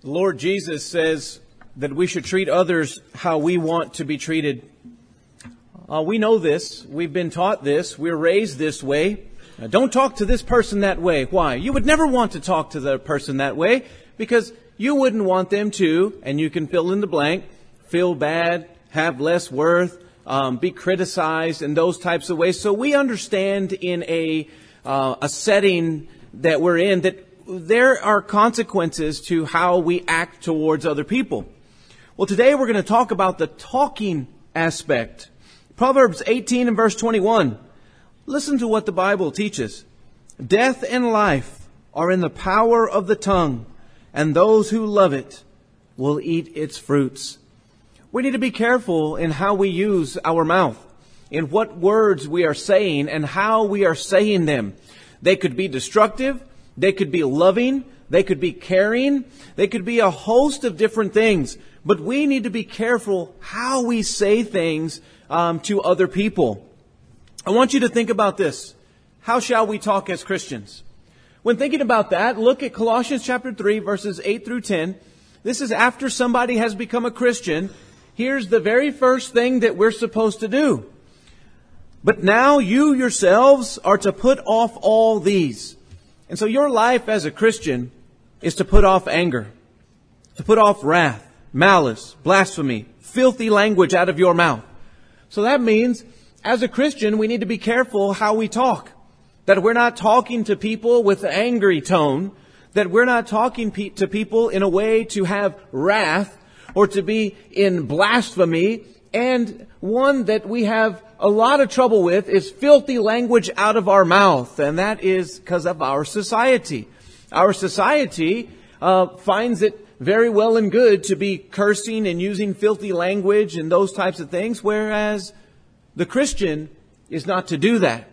The Lord Jesus says that we should treat others how we want to be treated. Uh, we know this. We've been taught this. We're raised this way. Now, don't talk to this person that way. Why? You would never want to talk to the person that way because you wouldn't want them to, and you can fill in the blank, feel bad, have less worth, um, be criticized in those types of ways. So we understand in a, uh, a setting that we're in that there are consequences to how we act towards other people. Well, today we're going to talk about the talking aspect. Proverbs 18 and verse 21. Listen to what the Bible teaches. Death and life are in the power of the tongue, and those who love it will eat its fruits. We need to be careful in how we use our mouth, in what words we are saying, and how we are saying them. They could be destructive, they could be loving. They could be caring. They could be a host of different things. But we need to be careful how we say things um, to other people. I want you to think about this. How shall we talk as Christians? When thinking about that, look at Colossians chapter 3 verses 8 through 10. This is after somebody has become a Christian. Here's the very first thing that we're supposed to do. But now you yourselves are to put off all these and so your life as a Christian is to put off anger, to put off wrath, malice, blasphemy, filthy language out of your mouth. So that means as a Christian, we need to be careful how we talk. That we're not talking to people with an angry tone, that we're not talking pe- to people in a way to have wrath or to be in blasphemy and one that we have a lot of trouble with is filthy language out of our mouth, and that is because of our society. Our society uh, finds it very well and good to be cursing and using filthy language and those types of things, whereas the Christian is not to do that.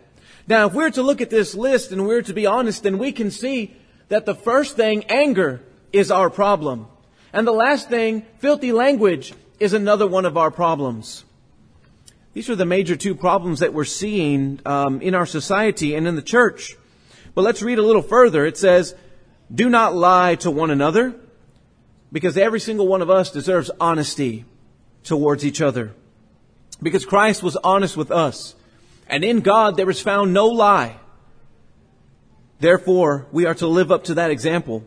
Now, if we're to look at this list and we're to be honest, then we can see that the first thing, anger, is our problem. And the last thing, filthy language, is another one of our problems. These are the major two problems that we're seeing um, in our society and in the church. But let's read a little further. It says, Do not lie to one another, because every single one of us deserves honesty towards each other. Because Christ was honest with us, and in God there is found no lie. Therefore, we are to live up to that example.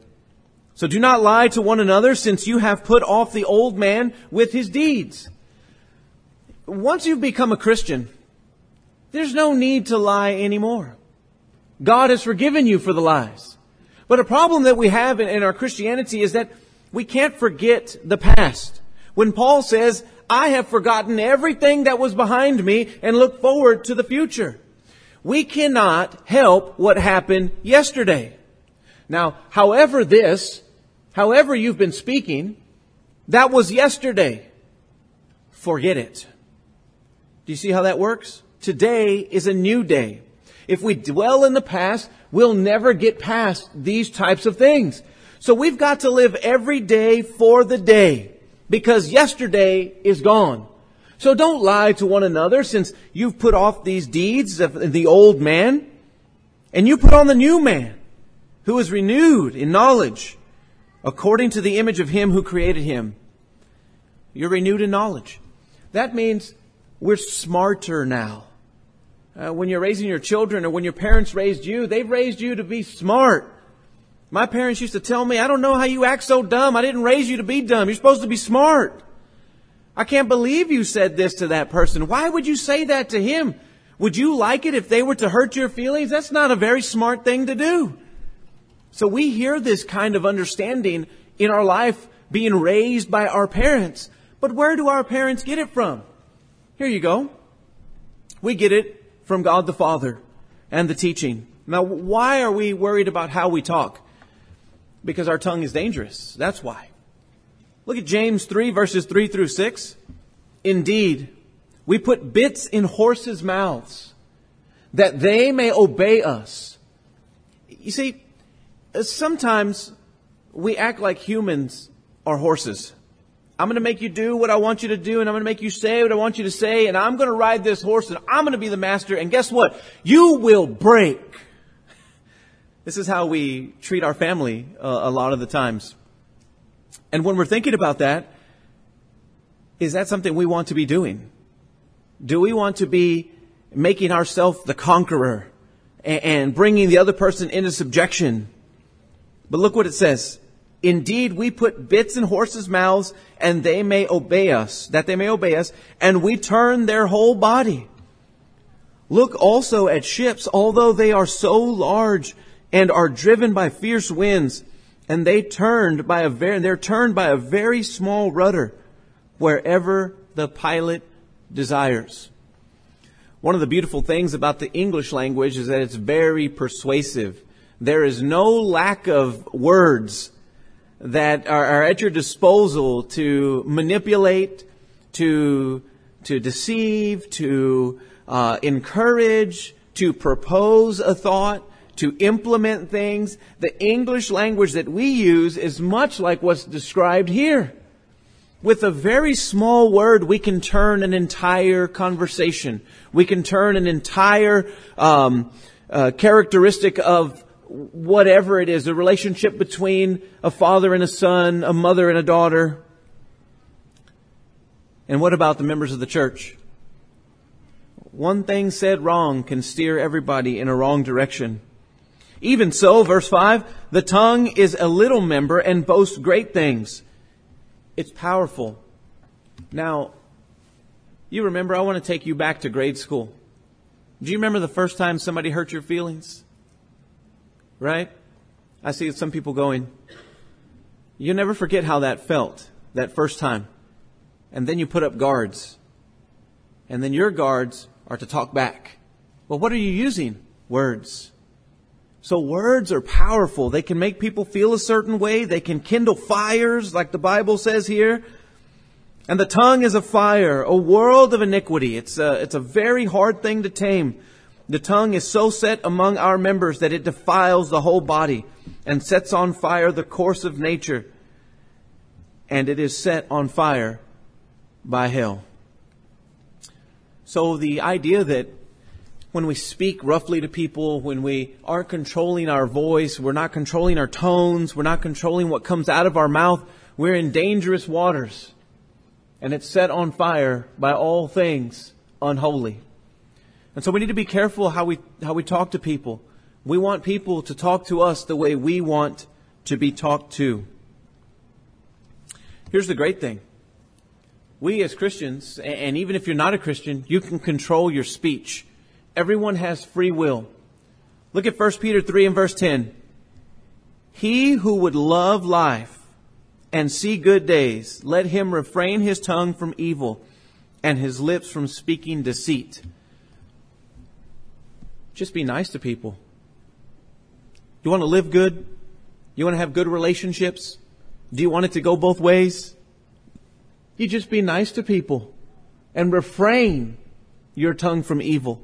So do not lie to one another, since you have put off the old man with his deeds once you've become a Christian, there's no need to lie anymore. God has forgiven you for the lies. But a problem that we have in, in, our Christianity is that we can't forget the past. When Paul says, I have forgotten everything that was behind me and look forward to the future. We cannot help what happened yesterday. Now, however this, however you've been speaking, that was yesterday. Forget it. Do you see how that works? Today is a new day. If we dwell in the past, we'll never get past these types of things. So we've got to live every day for the day because yesterday is gone. So don't lie to one another since you've put off these deeds of the old man and you put on the new man who is renewed in knowledge according to the image of him who created him. You're renewed in knowledge. That means we're smarter now. Uh, when you're raising your children or when your parents raised you, they've raised you to be smart. My parents used to tell me, I don't know how you act so dumb. I didn't raise you to be dumb. You're supposed to be smart. I can't believe you said this to that person. Why would you say that to him? Would you like it if they were to hurt your feelings? That's not a very smart thing to do. So we hear this kind of understanding in our life being raised by our parents. But where do our parents get it from? Here you go. We get it from God the Father and the teaching. Now, why are we worried about how we talk? Because our tongue is dangerous. That's why. Look at James 3 verses 3 through 6. Indeed, we put bits in horses' mouths that they may obey us. You see, sometimes we act like humans are horses. I'm going to make you do what I want you to do, and I'm going to make you say what I want you to say, and I'm going to ride this horse, and I'm going to be the master, and guess what? You will break. This is how we treat our family uh, a lot of the times. And when we're thinking about that, is that something we want to be doing? Do we want to be making ourselves the conqueror and bringing the other person into subjection? But look what it says. Indeed, we put bits in horses' mouths and they may obey us, that they may obey us, and we turn their whole body. Look also at ships, although they are so large and are driven by fierce winds, and they turned by a very, they're turned by a very small rudder wherever the pilot desires. One of the beautiful things about the English language is that it's very persuasive. There is no lack of words that are, are at your disposal to manipulate, to, to deceive, to uh, encourage, to propose a thought, to implement things. The English language that we use is much like what's described here. With a very small word, we can turn an entire conversation. We can turn an entire um, uh, characteristic of whatever it is, a relationship between a father and a son, a mother and a daughter. And what about the members of the church? One thing said wrong can steer everybody in a wrong direction. Even so, verse 5, the tongue is a little member and boasts great things. It's powerful. Now, you remember, I want to take you back to grade school. Do you remember the first time somebody hurt your feelings? Right? I see some people going, you never forget how that felt that first time. And then you put up guards. And then your guards are to talk back. Well, what are you using? Words. So words are powerful. They can make people feel a certain way. They can kindle fires, like the Bible says here. And the tongue is a fire, a world of iniquity. It's a, it's a very hard thing to tame. The tongue is so set among our members that it defiles the whole body and sets on fire the course of nature. And it is set on fire by hell. So the idea that when we speak roughly to people, when we aren't controlling our voice, we're not controlling our tones, we're not controlling what comes out of our mouth, we're in dangerous waters. And it's set on fire by all things unholy. And so we need to be careful how we, how we talk to people. We want people to talk to us the way we want to be talked to. Here's the great thing. We as Christians, and even if you're not a Christian, you can control your speech. Everyone has free will. Look at 1 Peter 3 and verse 10. He who would love life and see good days, let him refrain his tongue from evil and his lips from speaking deceit. Just be nice to people. You want to live good? You want to have good relationships? Do you want it to go both ways? You just be nice to people and refrain your tongue from evil.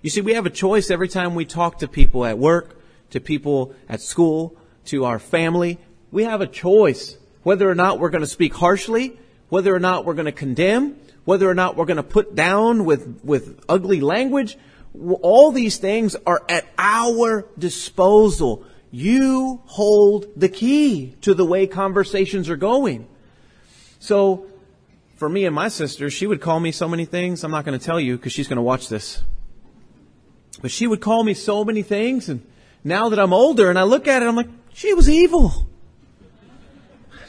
You see, we have a choice every time we talk to people at work, to people at school, to our family. We have a choice whether or not we're going to speak harshly, whether or not we're going to condemn, whether or not we're going to put down with, with ugly language, all these things are at our disposal. You hold the key to the way conversations are going. So, for me and my sister, she would call me so many things. I'm not going to tell you because she's going to watch this. But she would call me so many things. And now that I'm older and I look at it, I'm like, she was evil.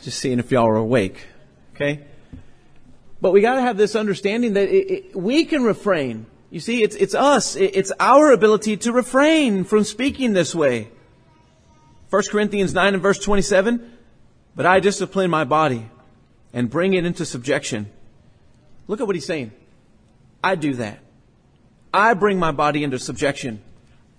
Just seeing if y'all are awake. Okay? But we got to have this understanding that it, it, we can refrain you see, it's, it's us. It's our ability to refrain from speaking this way. 1 Corinthians 9 and verse 27, but I discipline my body and bring it into subjection. Look at what he's saying. I do that. I bring my body into subjection.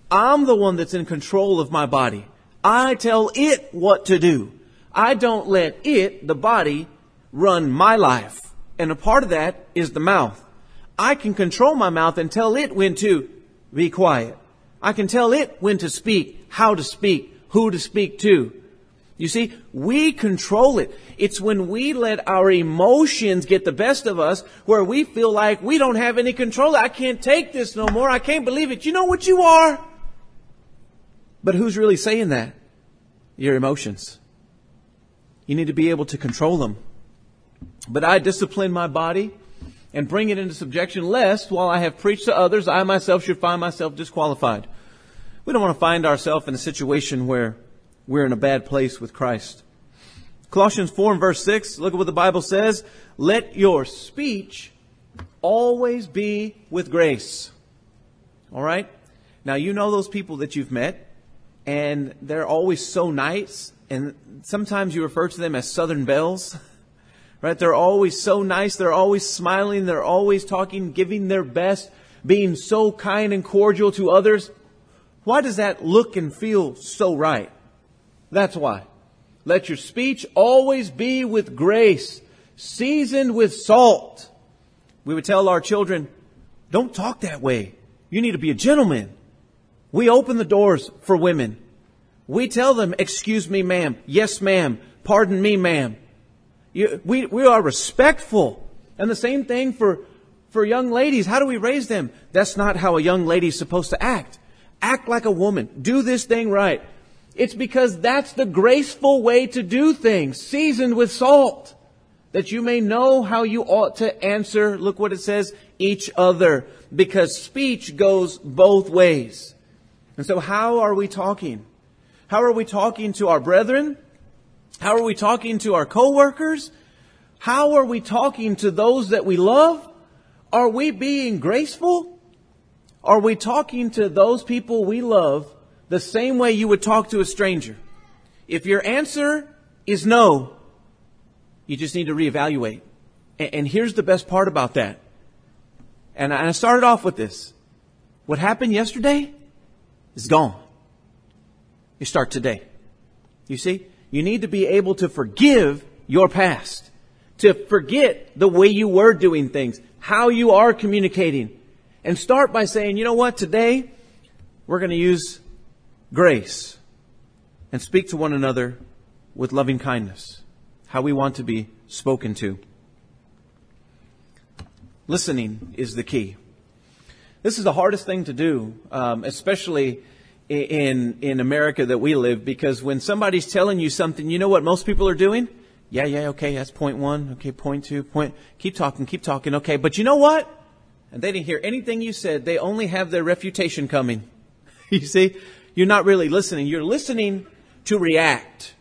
I'm the one that's in control of my body. I tell it what to do. I don't let it, the body, run my life. And a part of that is the mouth. I can control my mouth and tell it when to be quiet. I can tell it when to speak, how to speak, who to speak to. You see, we control it. It's when we let our emotions get the best of us where we feel like we don't have any control. I can't take this no more. I can't believe it. You know what you are? But who's really saying that? Your emotions. You need to be able to control them. But I discipline my body and bring it into subjection, lest while I have preached to others, I myself should find myself disqualified. We don't want to find ourselves in a situation where we're in a bad place with Christ. Colossians 4 and verse 6, look at what the Bible says. Let your speech always be with grace. All right? Now, you know those people that you've met, and they're always so nice, and sometimes you refer to them as Southern Belles. Right? They're always so nice, they're always smiling, they're always talking, giving their best, being so kind and cordial to others. Why does that look and feel so right? That's why. Let your speech always be with grace, seasoned with salt. We would tell our children, don't talk that way. You need to be a gentleman. We open the doors for women. We tell them, excuse me, ma'am. Yes, ma'am. Pardon me, ma'am. You, we, we are respectful. And the same thing for, for young ladies. How do we raise them? That's not how a young lady is supposed to act. Act like a woman. Do this thing right. It's because that's the graceful way to do things, seasoned with salt, that you may know how you ought to answer, look what it says, each other, because speech goes both ways. And so how are we talking? How are we talking to our brethren? How are we talking to our coworkers? How are we talking to those that we love? Are we being graceful? Are we talking to those people we love the same way you would talk to a stranger? If your answer is no, you just need to reevaluate. And here's the best part about that. And I started off with this. What happened yesterday is gone. You start today. You see? You need to be able to forgive your past, to forget the way you were doing things, how you are communicating, and start by saying, you know what, today we're going to use grace and speak to one another with loving kindness, how we want to be spoken to. Listening is the key. This is the hardest thing to do, um, especially in, in America that we live because when somebody's telling you something, you know what most people are doing? Yeah, yeah, okay, that's point one. Okay, point two, point, keep talking, keep talking. Okay, but you know what? And they didn't hear anything you said. They only have their refutation coming. you see? You're not really listening. You're listening to react.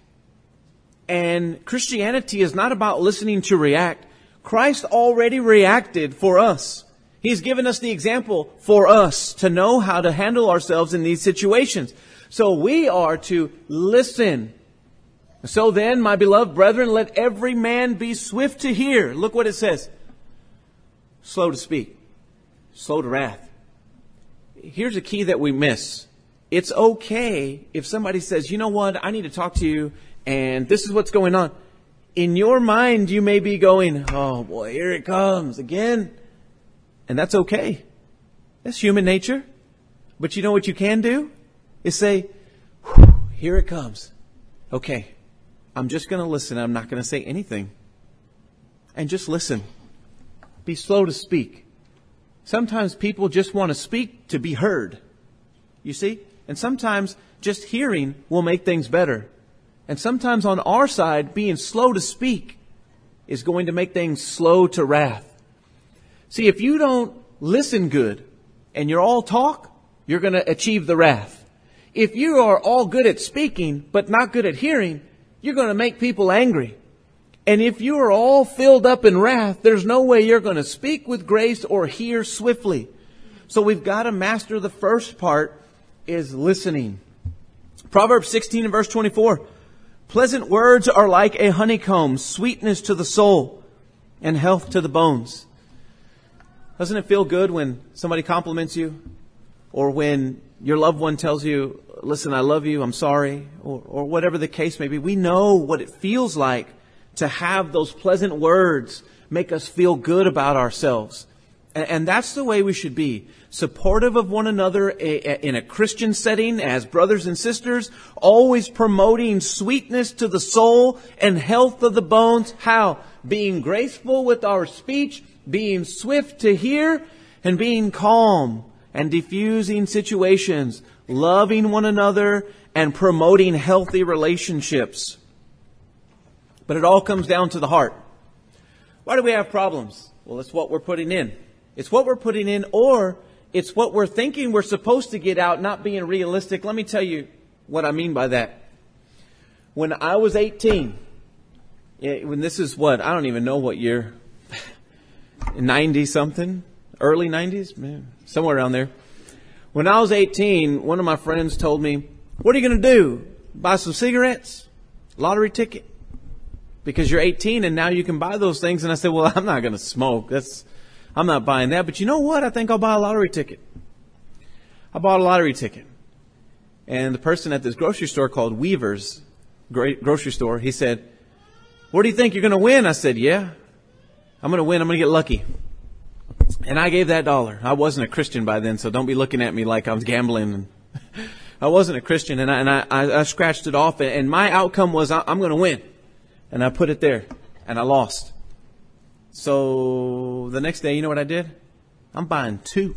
And Christianity is not about listening to react. Christ already reacted for us. He's given us the example for us to know how to handle ourselves in these situations. So we are to listen. So then, my beloved brethren, let every man be swift to hear. Look what it says. Slow to speak. Slow to wrath. Here's a key that we miss. It's okay if somebody says, you know what, I need to talk to you and this is what's going on. In your mind, you may be going, oh boy, here it comes again. And that's okay. That's human nature. But you know what you can do? Is say, here it comes. Okay. I'm just going to listen. I'm not going to say anything. And just listen. Be slow to speak. Sometimes people just want to speak to be heard. You see? And sometimes just hearing will make things better. And sometimes on our side, being slow to speak is going to make things slow to wrath. See, if you don't listen good and you're all talk, you're going to achieve the wrath. If you are all good at speaking but not good at hearing, you're going to make people angry. And if you are all filled up in wrath, there's no way you're going to speak with grace or hear swiftly. So we've got to master the first part is listening. Proverbs 16 and verse 24. Pleasant words are like a honeycomb, sweetness to the soul and health to the bones. Doesn't it feel good when somebody compliments you? Or when your loved one tells you, listen, I love you, I'm sorry, or, or whatever the case may be. We know what it feels like to have those pleasant words make us feel good about ourselves. And, and that's the way we should be. Supportive of one another in a Christian setting as brothers and sisters, always promoting sweetness to the soul and health of the bones. How? Being graceful with our speech, being swift to hear and being calm and diffusing situations, loving one another and promoting healthy relationships. But it all comes down to the heart. Why do we have problems? Well, it's what we're putting in. It's what we're putting in, or it's what we're thinking we're supposed to get out, not being realistic. Let me tell you what I mean by that. When I was 18, when this is what, I don't even know what year, 90 something, early 90s, man, somewhere around there. When I was 18, one of my friends told me, what are you going to do? Buy some cigarettes? Lottery ticket? Because you're 18 and now you can buy those things. And I said, well, I'm not going to smoke. That's, I'm not buying that. But you know what? I think I'll buy a lottery ticket. I bought a lottery ticket. And the person at this grocery store called Weaver's grocery store, he said, what do you think? You're going to win? I said, yeah. I'm going to win. I'm going to get lucky. And I gave that dollar. I wasn't a Christian by then, so don't be looking at me like I was gambling. I wasn't a Christian, and I, and I, I scratched it off, and my outcome was I'm going to win. And I put it there, and I lost. So the next day, you know what I did? I'm buying two.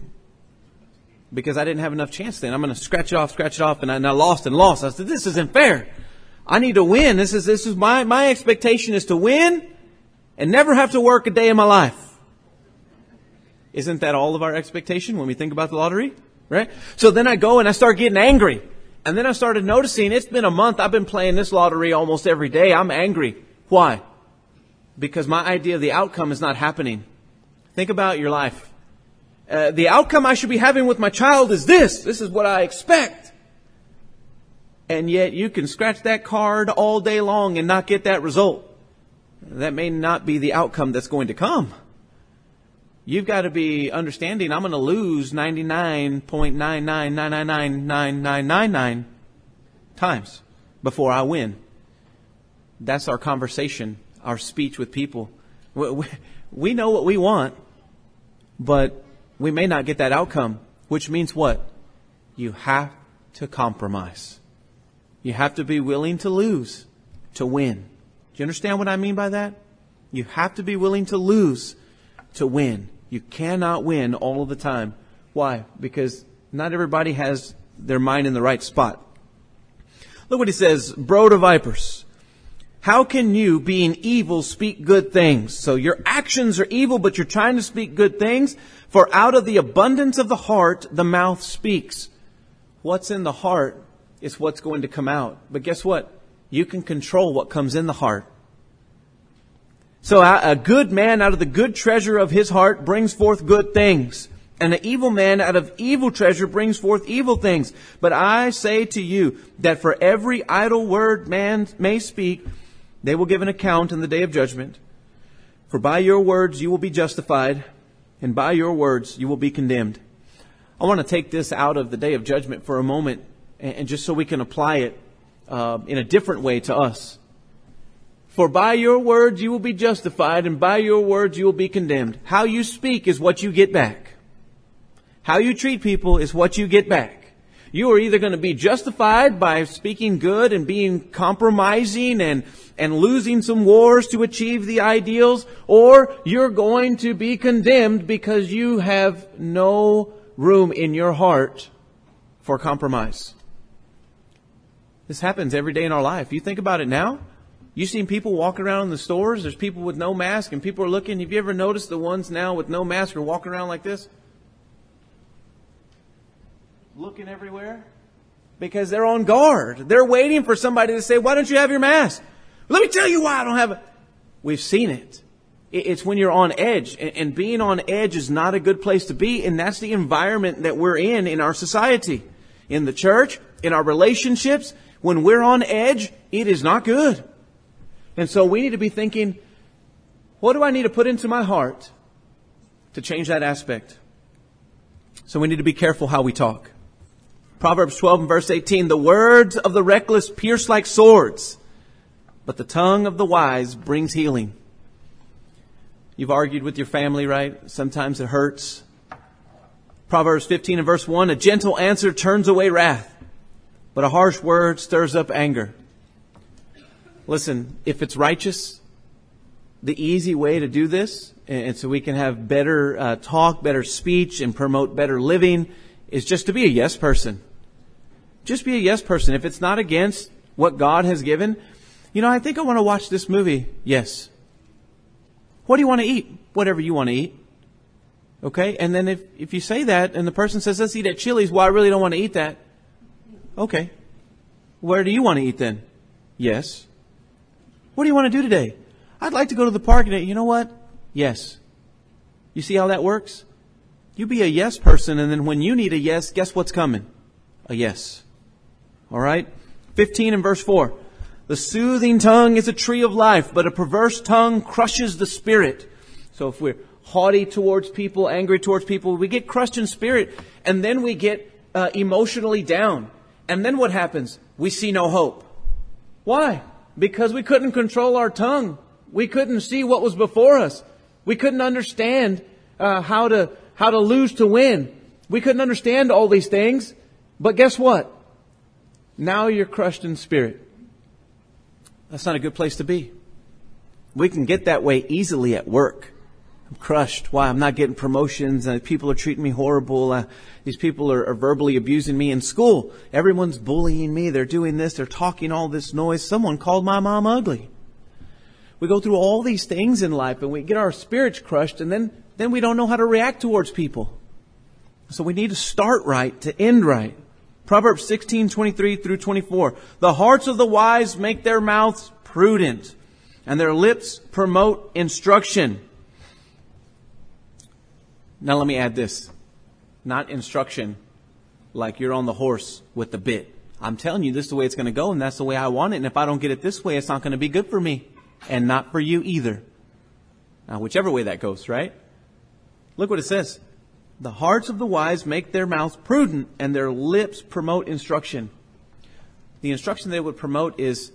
Because I didn't have enough chance then. I'm going to scratch it off, scratch it off, and I, and I lost and lost. I said, this isn't fair. I need to win. This is, this is my, my expectation is to win and never have to work a day in my life. Isn't that all of our expectation when we think about the lottery? Right? So then I go and I start getting angry. And then I started noticing it's been a month. I've been playing this lottery almost every day. I'm angry. Why? Because my idea of the outcome is not happening. Think about your life. Uh, the outcome I should be having with my child is this. This is what I expect. And yet you can scratch that card all day long and not get that result. That may not be the outcome that's going to come. You've got to be understanding I'm going to lose 99.999999999 times before I win. That's our conversation, our speech with people. We know what we want, but we may not get that outcome, which means what? You have to compromise. You have to be willing to lose to win. Do you understand what I mean by that? You have to be willing to lose to win. You cannot win all the time. Why? Because not everybody has their mind in the right spot. Look what he says, bro to vipers. How can you, being evil, speak good things? So your actions are evil, but you're trying to speak good things. For out of the abundance of the heart, the mouth speaks. What's in the heart is what's going to come out. But guess what? You can control what comes in the heart. So a good man out of the good treasure of his heart brings forth good things. And an evil man out of evil treasure brings forth evil things. But I say to you that for every idle word man may speak, they will give an account in the day of judgment. For by your words you will be justified, and by your words you will be condemned. I want to take this out of the day of judgment for a moment, and just so we can apply it uh, in a different way to us. For by your words you will be justified, and by your words you will be condemned. How you speak is what you get back. How you treat people is what you get back. You are either going to be justified by speaking good and being compromising and, and losing some wars to achieve the ideals, or you're going to be condemned because you have no room in your heart for compromise. This happens every day in our life. You think about it now. You've seen people walking around in the stores? There's people with no mask and people are looking. Have you ever noticed the ones now with no mask are walking around like this? Looking everywhere? Because they're on guard. They're waiting for somebody to say, why don't you have your mask? Let me tell you why I don't have it. We've seen it. It's when you're on edge and being on edge is not a good place to be. And that's the environment that we're in in our society, in the church, in our relationships. When we're on edge, it is not good. And so we need to be thinking, what do I need to put into my heart to change that aspect? So we need to be careful how we talk. Proverbs 12 and verse 18, the words of the reckless pierce like swords, but the tongue of the wise brings healing. You've argued with your family, right? Sometimes it hurts. Proverbs 15 and verse 1, a gentle answer turns away wrath, but a harsh word stirs up anger. Listen, if it's righteous, the easy way to do this, and so we can have better uh, talk, better speech, and promote better living, is just to be a yes person. Just be a yes person. If it's not against what God has given, You know, I think I want to watch this movie. Yes. What do you want to eat? Whatever you want to eat. Okay? And then if, if you say that and the person says, let's eat at Chili's, well, I really don't want to eat that. Okay. Where do you want to eat then? Yes. What do you want to do today? I'd like to go to the park today. You know what? Yes. You see how that works? You be a yes person and then when you need a yes, guess what's coming? A yes. Alright? 15 and verse 4. The soothing tongue is a tree of life, but a perverse tongue crushes the spirit. So if we're haughty towards people, angry towards people, we get crushed in spirit, and then we get uh, emotionally down. And then what happens? We see no hope. Why? Because we couldn't control our tongue. We couldn't see what was before us. We couldn't understand uh, how to how to lose to win. We couldn't understand all these things. But guess what? Now you're crushed in spirit. That's not a good place to be. We can get that way easily at work. I'm crushed. Why? I'm not getting promotions and people are treating me horrible. Uh, these people are, are verbally abusing me in school. Everyone's bullying me. They're doing this. They're talking all this noise. Someone called my mom ugly. We go through all these things in life and we get our spirits crushed and then, then we don't know how to react towards people. So we need to start right to end right. Proverbs 16, 23 through 24. The hearts of the wise make their mouths prudent and their lips promote instruction. Now let me add this. Not instruction like you're on the horse with the bit. I'm telling you this is the way it's going to go and that's the way I want it. And if I don't get it this way, it's not going to be good for me and not for you either. Now, whichever way that goes, right? Look what it says. The hearts of the wise make their mouths prudent and their lips promote instruction. The instruction they would promote is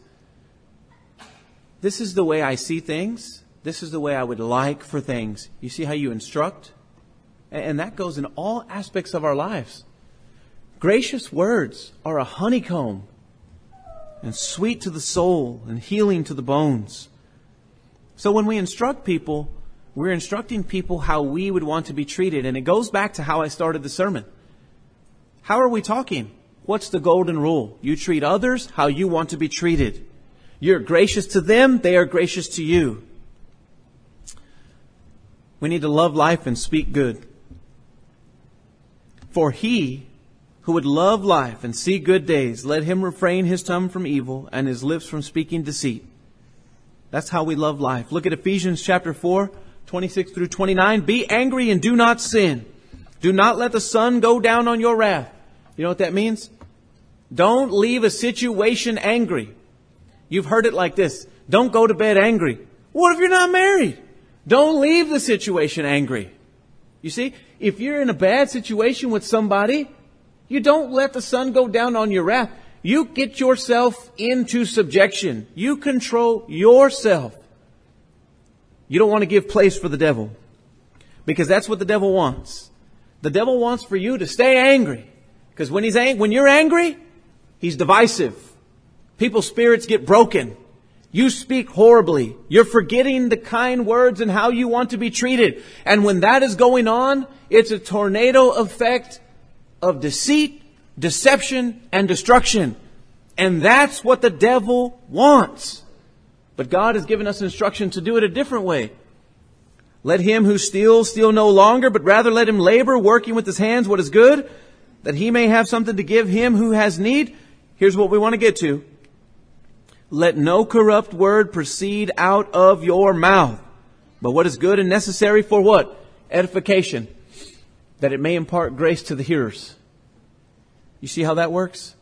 this is the way I see things. This is the way I would like for things. You see how you instruct? And that goes in all aspects of our lives. Gracious words are a honeycomb and sweet to the soul and healing to the bones. So when we instruct people, we're instructing people how we would want to be treated. And it goes back to how I started the sermon. How are we talking? What's the golden rule? You treat others how you want to be treated. You're gracious to them, they are gracious to you. We need to love life and speak good. For he who would love life and see good days, let him refrain his tongue from evil and his lips from speaking deceit. That's how we love life. Look at Ephesians chapter 4, 26 through 29. Be angry and do not sin. Do not let the sun go down on your wrath. You know what that means? Don't leave a situation angry. You've heard it like this. Don't go to bed angry. What if you're not married? Don't leave the situation angry. You see, if you're in a bad situation with somebody, you don't let the sun go down on your wrath. You get yourself into subjection. You control yourself. You don't want to give place for the devil. Because that's what the devil wants. The devil wants for you to stay angry. Because when he's ang- when you're angry, he's divisive. People's spirits get broken. You speak horribly. You're forgetting the kind words and how you want to be treated. And when that is going on, it's a tornado effect of deceit, deception, and destruction. And that's what the devil wants. But God has given us instruction to do it a different way. Let him who steals steal no longer, but rather let him labor, working with his hands what is good, that he may have something to give him who has need. Here's what we want to get to. Let no corrupt word proceed out of your mouth, but what is good and necessary for what? Edification, that it may impart grace to the hearers. You see how that works?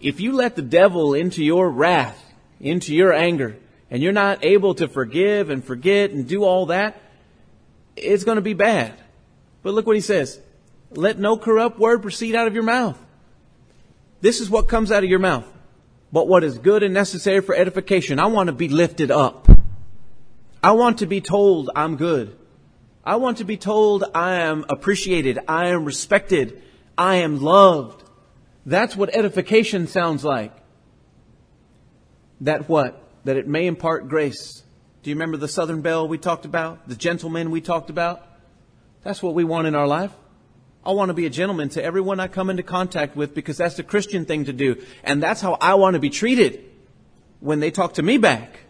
If you let the devil into your wrath, into your anger, and you're not able to forgive and forget and do all that, it's going to be bad. But look what he says. Let no corrupt word proceed out of your mouth. This is what comes out of your mouth. But what is good and necessary for edification. I want to be lifted up. I want to be told I'm good. I want to be told I am appreciated. I am respected. I am loved. That's what edification sounds like. That what? That it may impart grace. Do you remember the Southern Belle we talked about? The gentleman we talked about? That's what we want in our life. I want to be a gentleman to everyone I come into contact with because that's the Christian thing to do. And that's how I want to be treated. when they talk to me back.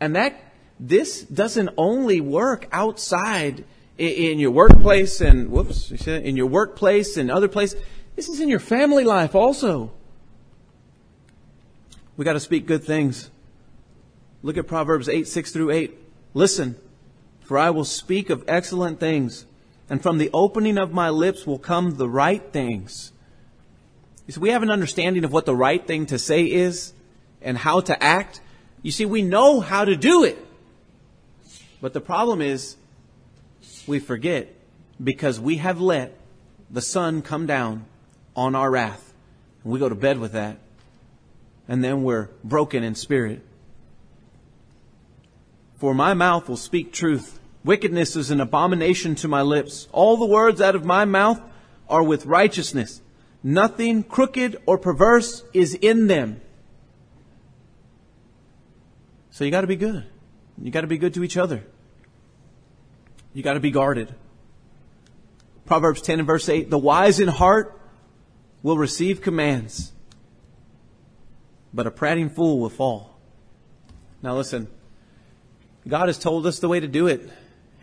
And that, this doesn't only work outside in your workplace and, whoops, in your workplace and other places. This is in your family life also. We got to speak good things. Look at Proverbs 8, 6 through 8. Listen, for I will speak of excellent things, and from the opening of my lips will come the right things. You see, we have an understanding of what the right thing to say is and how to act. You see, we know how to do it. But the problem is, we forget because we have let the sun come down on our wrath. And we go to bed with that. And then we're broken in spirit. For my mouth will speak truth. Wickedness is an abomination to my lips. All the words out of my mouth are with righteousness. Nothing crooked or perverse is in them. So you gotta be good. You gotta be good to each other. You gotta be guarded. Proverbs 10 and verse 8, the wise in heart will receive commands, but a prating fool will fall. Now listen, God has told us the way to do it,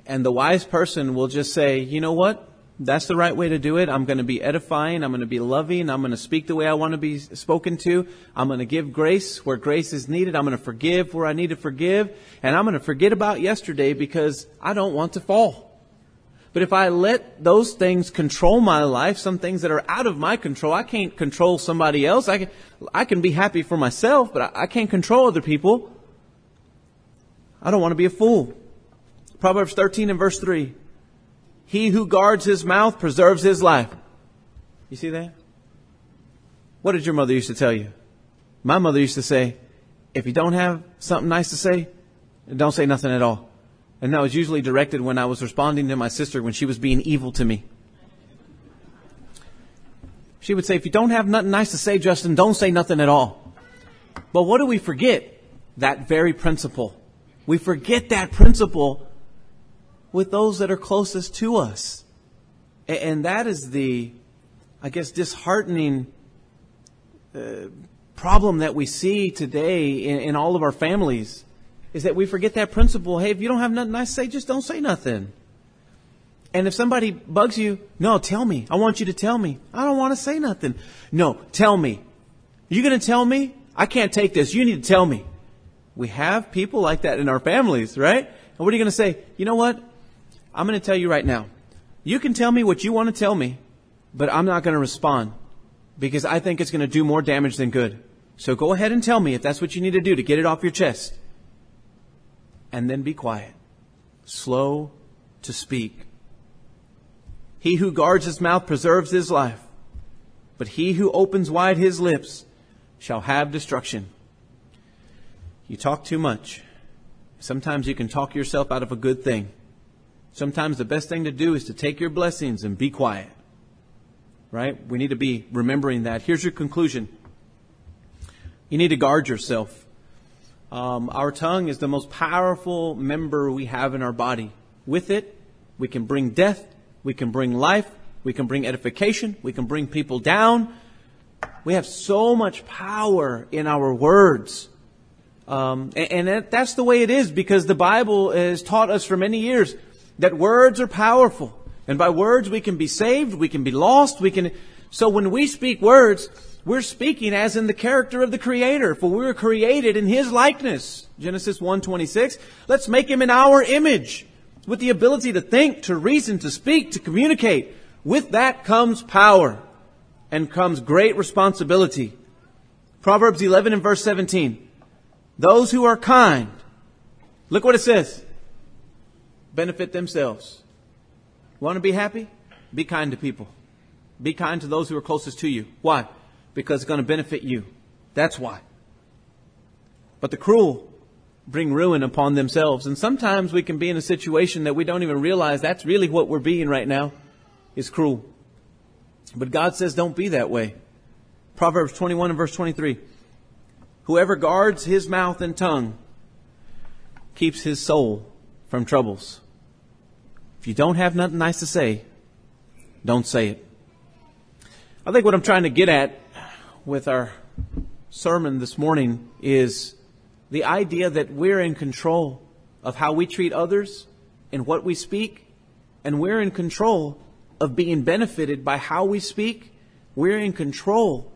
and the wise person will just say, you know what? That's the right way to do it. I'm going to be edifying. I'm going to be loving. I'm going to speak the way I want to be spoken to. I'm going to give grace where grace is needed. I'm going to forgive where I need to forgive. And I'm going to forget about yesterday because I don't want to fall. But if I let those things control my life, some things that are out of my control, I can't control somebody else. I can, I can be happy for myself, but I, I can't control other people. I don't want to be a fool. Proverbs 13 and verse 3. He who guards his mouth preserves his life. You see that? What did your mother used to tell you? My mother used to say, if you don't have something nice to say, don't say nothing at all. And that was usually directed when I was responding to my sister when she was being evil to me. She would say, if you don't have nothing nice to say, Justin, don't say nothing at all. But what do we forget? That very principle. We forget that principle with those that are closest to us. And that is the, I guess, disheartening uh, problem that we see today in, in all of our families is that we forget that principle. Hey, if you don't have nothing nice to say, just don't say nothing. And if somebody bugs you, no, tell me. I want you to tell me. I don't want to say nothing. No, tell me. You going to tell me? I can't take this. You need to tell me. We have people like that in our families, right? And what are you going to say? You know what? I'm going to tell you right now. You can tell me what you want to tell me, but I'm not going to respond because I think it's going to do more damage than good. So go ahead and tell me if that's what you need to do to get it off your chest and then be quiet, slow to speak. He who guards his mouth preserves his life, but he who opens wide his lips shall have destruction. You talk too much. Sometimes you can talk yourself out of a good thing. Sometimes the best thing to do is to take your blessings and be quiet. Right? We need to be remembering that. Here's your conclusion. You need to guard yourself. Um, our tongue is the most powerful member we have in our body. With it, we can bring death, we can bring life, we can bring edification, we can bring people down. We have so much power in our words. Um, and, and that's the way it is because the Bible has taught us for many years that words are powerful. And by words we can be saved, we can be lost, we can, so when we speak words, we're speaking as in the character of the Creator, for we were created in His likeness. Genesis 1.26. Let's make Him in our image, with the ability to think, to reason, to speak, to communicate. With that comes power, and comes great responsibility. Proverbs 11 and verse 17. Those who are kind, look what it says, benefit themselves. Want to be happy? Be kind to people. Be kind to those who are closest to you. Why? because it's going to benefit you. That's why. But the cruel bring ruin upon themselves. And sometimes we can be in a situation that we don't even realize that's really what we're being right now is cruel. But God says don't be that way. Proverbs 21 and verse 23. Whoever guards his mouth and tongue keeps his soul from troubles. If you don't have nothing nice to say, don't say it. I think what I'm trying to get at with our sermon this morning is the idea that we're in control of how we treat others and what we speak, and we're in control of being benefited by how we speak. We're in control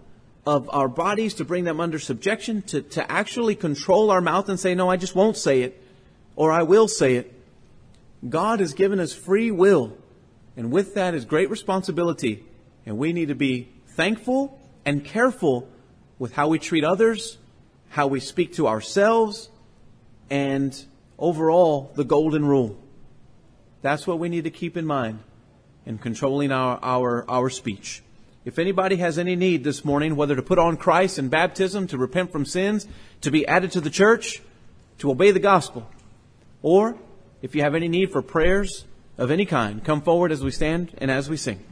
of our bodies to bring them under subjection, to, to actually control our mouth and say, no, I just won't say it, or I will say it. God has given us free will, and with that is great responsibility, and we need to be thankful and careful with how we treat others, how we speak to ourselves, and overall, the golden rule. That's what we need to keep in mind in controlling our, our, our speech. If anybody has any need this morning, whether to put on Christ in baptism, to repent from sins, to be added to the church, to obey the gospel, or if you have any need for prayers of any kind, come forward as we stand and as we sing.